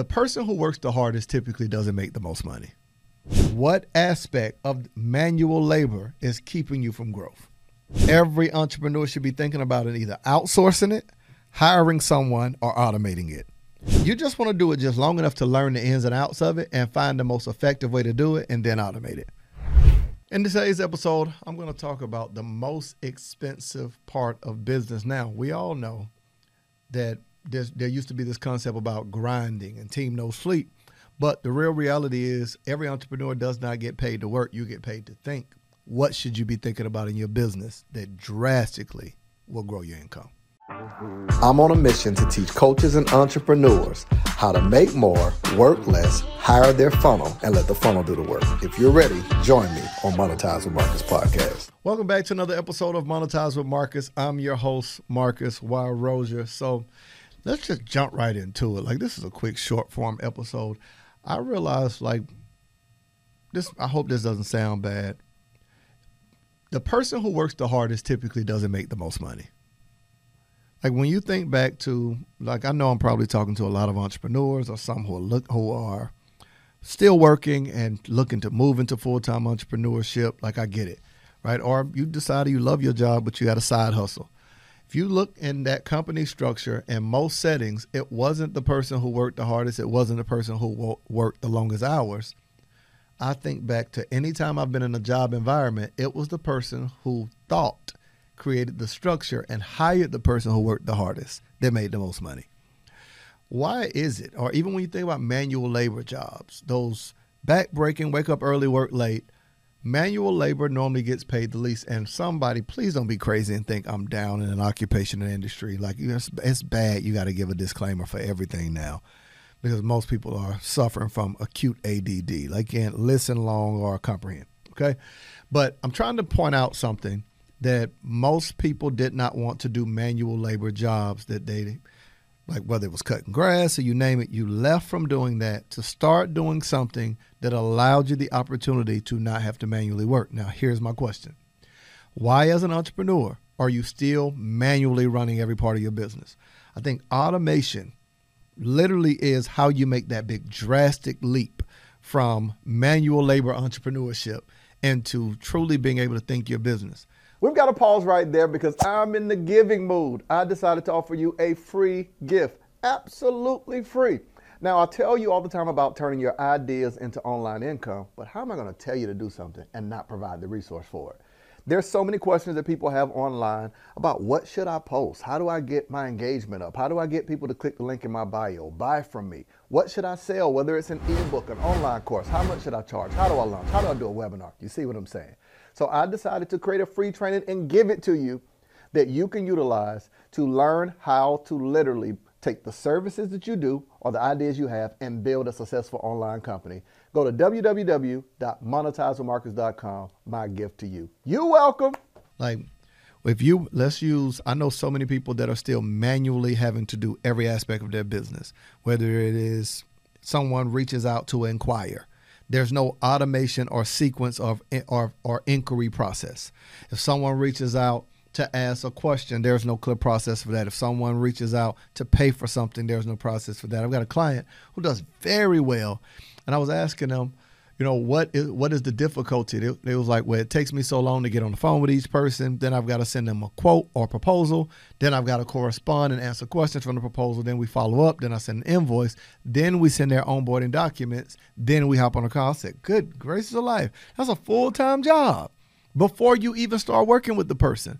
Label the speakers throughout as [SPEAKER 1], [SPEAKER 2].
[SPEAKER 1] the person who works the hardest typically doesn't make the most money. What aspect of manual labor is keeping you from growth? Every entrepreneur should be thinking about it either outsourcing it, hiring someone, or automating it. You just want to do it just long enough to learn the ins and outs of it and find the most effective way to do it and then automate it. In today's episode, I'm going to talk about the most expensive part of business. Now, we all know that there used to be this concept about grinding and team no sleep. But the real reality is every entrepreneur does not get paid to work. You get paid to think. What should you be thinking about in your business that drastically will grow your income?
[SPEAKER 2] I'm on a mission to teach coaches and entrepreneurs how to make more, work less, hire their funnel, and let the funnel do the work. If you're ready, join me on Monetize with Marcus podcast.
[SPEAKER 1] Welcome back to another episode of Monetize with Marcus. I'm your host, Marcus Wild Rozier. So let's just jump right into it. Like this is a quick short form episode. I realize like this I hope this doesn't sound bad. The person who works the hardest typically doesn't make the most money. Like when you think back to like I know I'm probably talking to a lot of entrepreneurs or some who are look who are still working and looking to move into full time entrepreneurship. Like I get it, right? Or you decided you love your job but you got a side hustle. If you look in that company structure, in most settings, it wasn't the person who worked the hardest. It wasn't the person who worked the longest hours. I think back to any time I've been in a job environment, it was the person who thought, created the structure, and hired the person who worked the hardest that made the most money. Why is it, or even when you think about manual labor jobs, those back breaking, wake up early, work late, manual labor normally gets paid the least. And somebody, please don't be crazy and think I'm down in an occupation and industry. Like it's bad. You got to give a disclaimer for everything now, because most people are suffering from acute ADD. Like can't listen long or comprehend. Okay, but I'm trying to point out something that most people did not want to do manual labor jobs that they like whether it was cutting grass or you name it, you left from doing that to start doing something that allowed you the opportunity to not have to manually work. Now, here's my question Why, as an entrepreneur, are you still manually running every part of your business? I think automation literally is how you make that big drastic leap from manual labor entrepreneurship into truly being able to think your business.
[SPEAKER 2] We've got to pause right there because I'm in the giving mood. I decided to offer you a free gift, absolutely free. Now, I tell you all the time about turning your ideas into online income, but how am I going to tell you to do something and not provide the resource for it? There's so many questions that people have online about what should I post? How do I get my engagement up? How do I get people to click the link in my bio, buy from me? What should I sell? Whether it's an ebook, an online course, how much should I charge? How do I launch? How do I do a webinar? You see what I'm saying? So I decided to create a free training and give it to you that you can utilize to learn how to literally take the services that you do or the ideas you have and build a successful online company. Go to www.monetizewithmarcus.com. My gift to you. You're welcome.
[SPEAKER 1] Like if you let's use I know so many people that are still manually having to do every aspect of their business, whether it is someone reaches out to inquire there's no automation or sequence of or, or inquiry process. If someone reaches out to ask a question, there's no clear process for that. If someone reaches out to pay for something, there's no process for that. I've got a client who does very well, and I was asking them, you know, what is what is the difficulty? It, was like, well, it takes me so long to get on the phone with each person. Then I've got to send them a quote or proposal. Then I've got to correspond and answer questions from the proposal. Then we follow up. Then I send an invoice. Then we send their onboarding documents. Then we hop on a call. Said, good gracious of life, that's a full time job before you even start working with the person.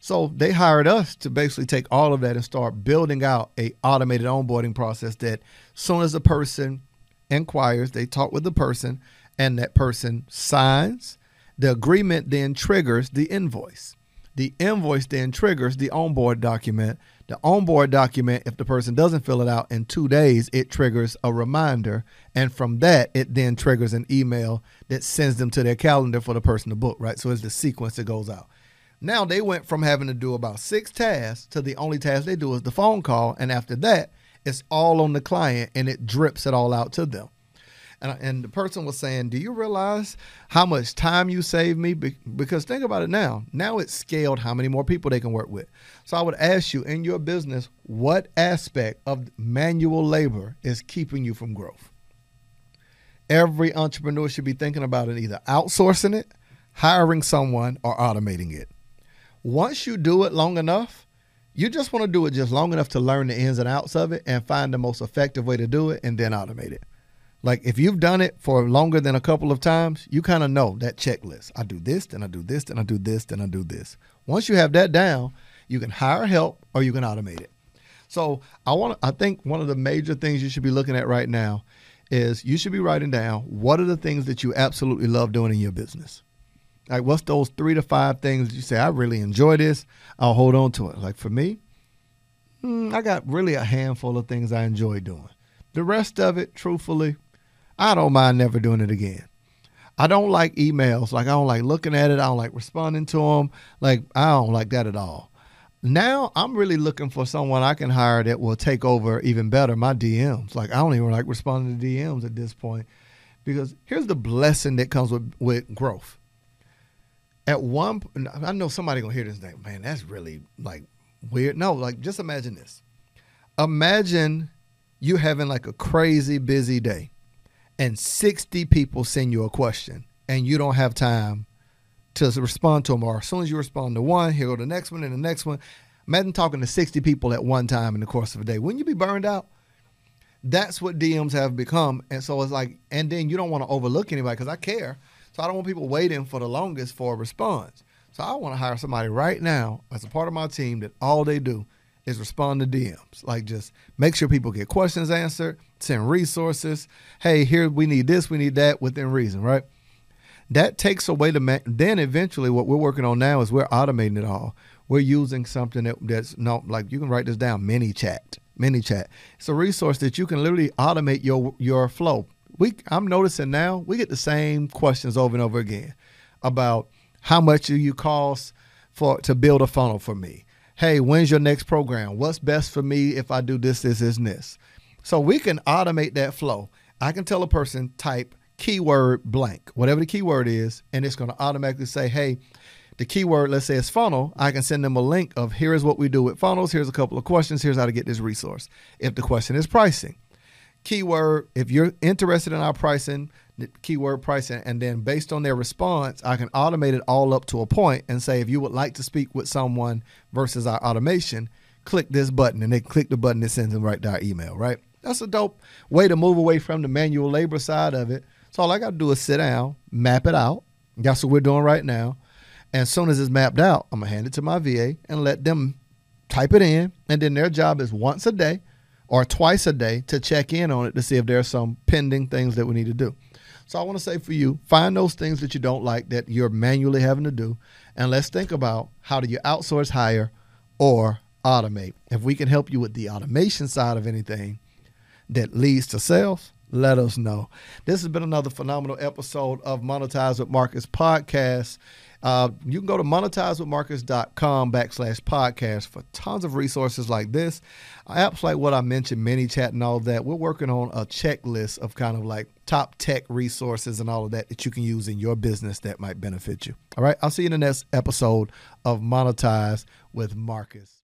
[SPEAKER 1] So they hired us to basically take all of that and start building out a automated onboarding process that soon as the person inquires, they talk with the person, and that person signs. The agreement then triggers the invoice. The invoice then triggers the onboard document. The onboard document, if the person doesn't fill it out in two days, it triggers a reminder. And from that, it then triggers an email that sends them to their calendar for the person to book, right? So it's the sequence that goes out. Now they went from having to do about six tasks to the only task they do is the phone call. And after that, it's all on the client and it drips it all out to them. And, and the person was saying, Do you realize how much time you save me? Be- because think about it now. Now it's scaled how many more people they can work with. So I would ask you in your business, what aspect of manual labor is keeping you from growth? Every entrepreneur should be thinking about it either outsourcing it, hiring someone, or automating it. Once you do it long enough, you just want to do it just long enough to learn the ins and outs of it and find the most effective way to do it and then automate it. Like if you've done it for longer than a couple of times, you kind of know that checklist. I do this, then I do this, then I do this, then I do this. Once you have that down, you can hire help or you can automate it. So I want I think one of the major things you should be looking at right now is you should be writing down what are the things that you absolutely love doing in your business. Like what's those three to five things you say I really enjoy this, I'll hold on to it. Like for me, hmm, I got really a handful of things I enjoy doing. The rest of it, truthfully, I don't mind never doing it again. I don't like emails. Like I don't like looking at it. I don't like responding to them. Like I don't like that at all. Now I'm really looking for someone I can hire that will take over even better my DMs. Like I don't even like responding to DMs at this point because here's the blessing that comes with with growth. At one, I know somebody gonna hear this thing. Man, that's really like weird. No, like just imagine this. Imagine you having like a crazy busy day and 60 people send you a question and you don't have time to respond to them or as soon as you respond to one here go the next one and the next one imagine talking to 60 people at one time in the course of a day wouldn't you be burned out that's what dms have become and so it's like and then you don't want to overlook anybody because i care so i don't want people waiting for the longest for a response so i want to hire somebody right now as a part of my team that all they do is respond to DMs. Like just make sure people get questions answered, send resources. Hey, here we need this, we need that within reason, right? That takes away the then eventually what we're working on now is we're automating it all. We're using something that, that's not like you can write this down, ManyChat, mini chat. It's a resource that you can literally automate your your flow. We I'm noticing now we get the same questions over and over again about how much do you cost for to build a funnel for me? hey, when's your next program? What's best for me if I do this, this, this, and this? So we can automate that flow. I can tell a person type keyword blank, whatever the keyword is, and it's going to automatically say, hey, the keyword, let's say it's funnel, I can send them a link of here is what we do with funnels. Here's a couple of questions. Here's how to get this resource. If the question is pricing, keyword, if you're interested in our pricing, keyword pricing, and then based on their response, I can automate it all up to a point and say, if you would like to speak with someone versus our automation, click this button, and they click the button that sends them right to our email, right? That's a dope way to move away from the manual labor side of it. So all I got to do is sit down, map it out. That's what we're doing right now. And as soon as it's mapped out, I'm gonna hand it to my VA and let them type it in. And then their job is once a day or twice a day to check in on it to see if there are some pending things that we need to do. So I want to say for you, find those things that you don't like that you're manually having to do, and let's think about how do you outsource, hire, or automate. If we can help you with the automation side of anything that leads to sales, let us know. This has been another phenomenal episode of Monetize with Marcus podcast. Uh, you can go to monetizewithmarcus.com backslash podcast for tons of resources like this. Apps like what I mentioned, ManyChat and all that. We're working on a checklist of kind of like top tech resources and all of that that you can use in your business that might benefit you. All right. I'll see you in the next episode of Monetize with Marcus.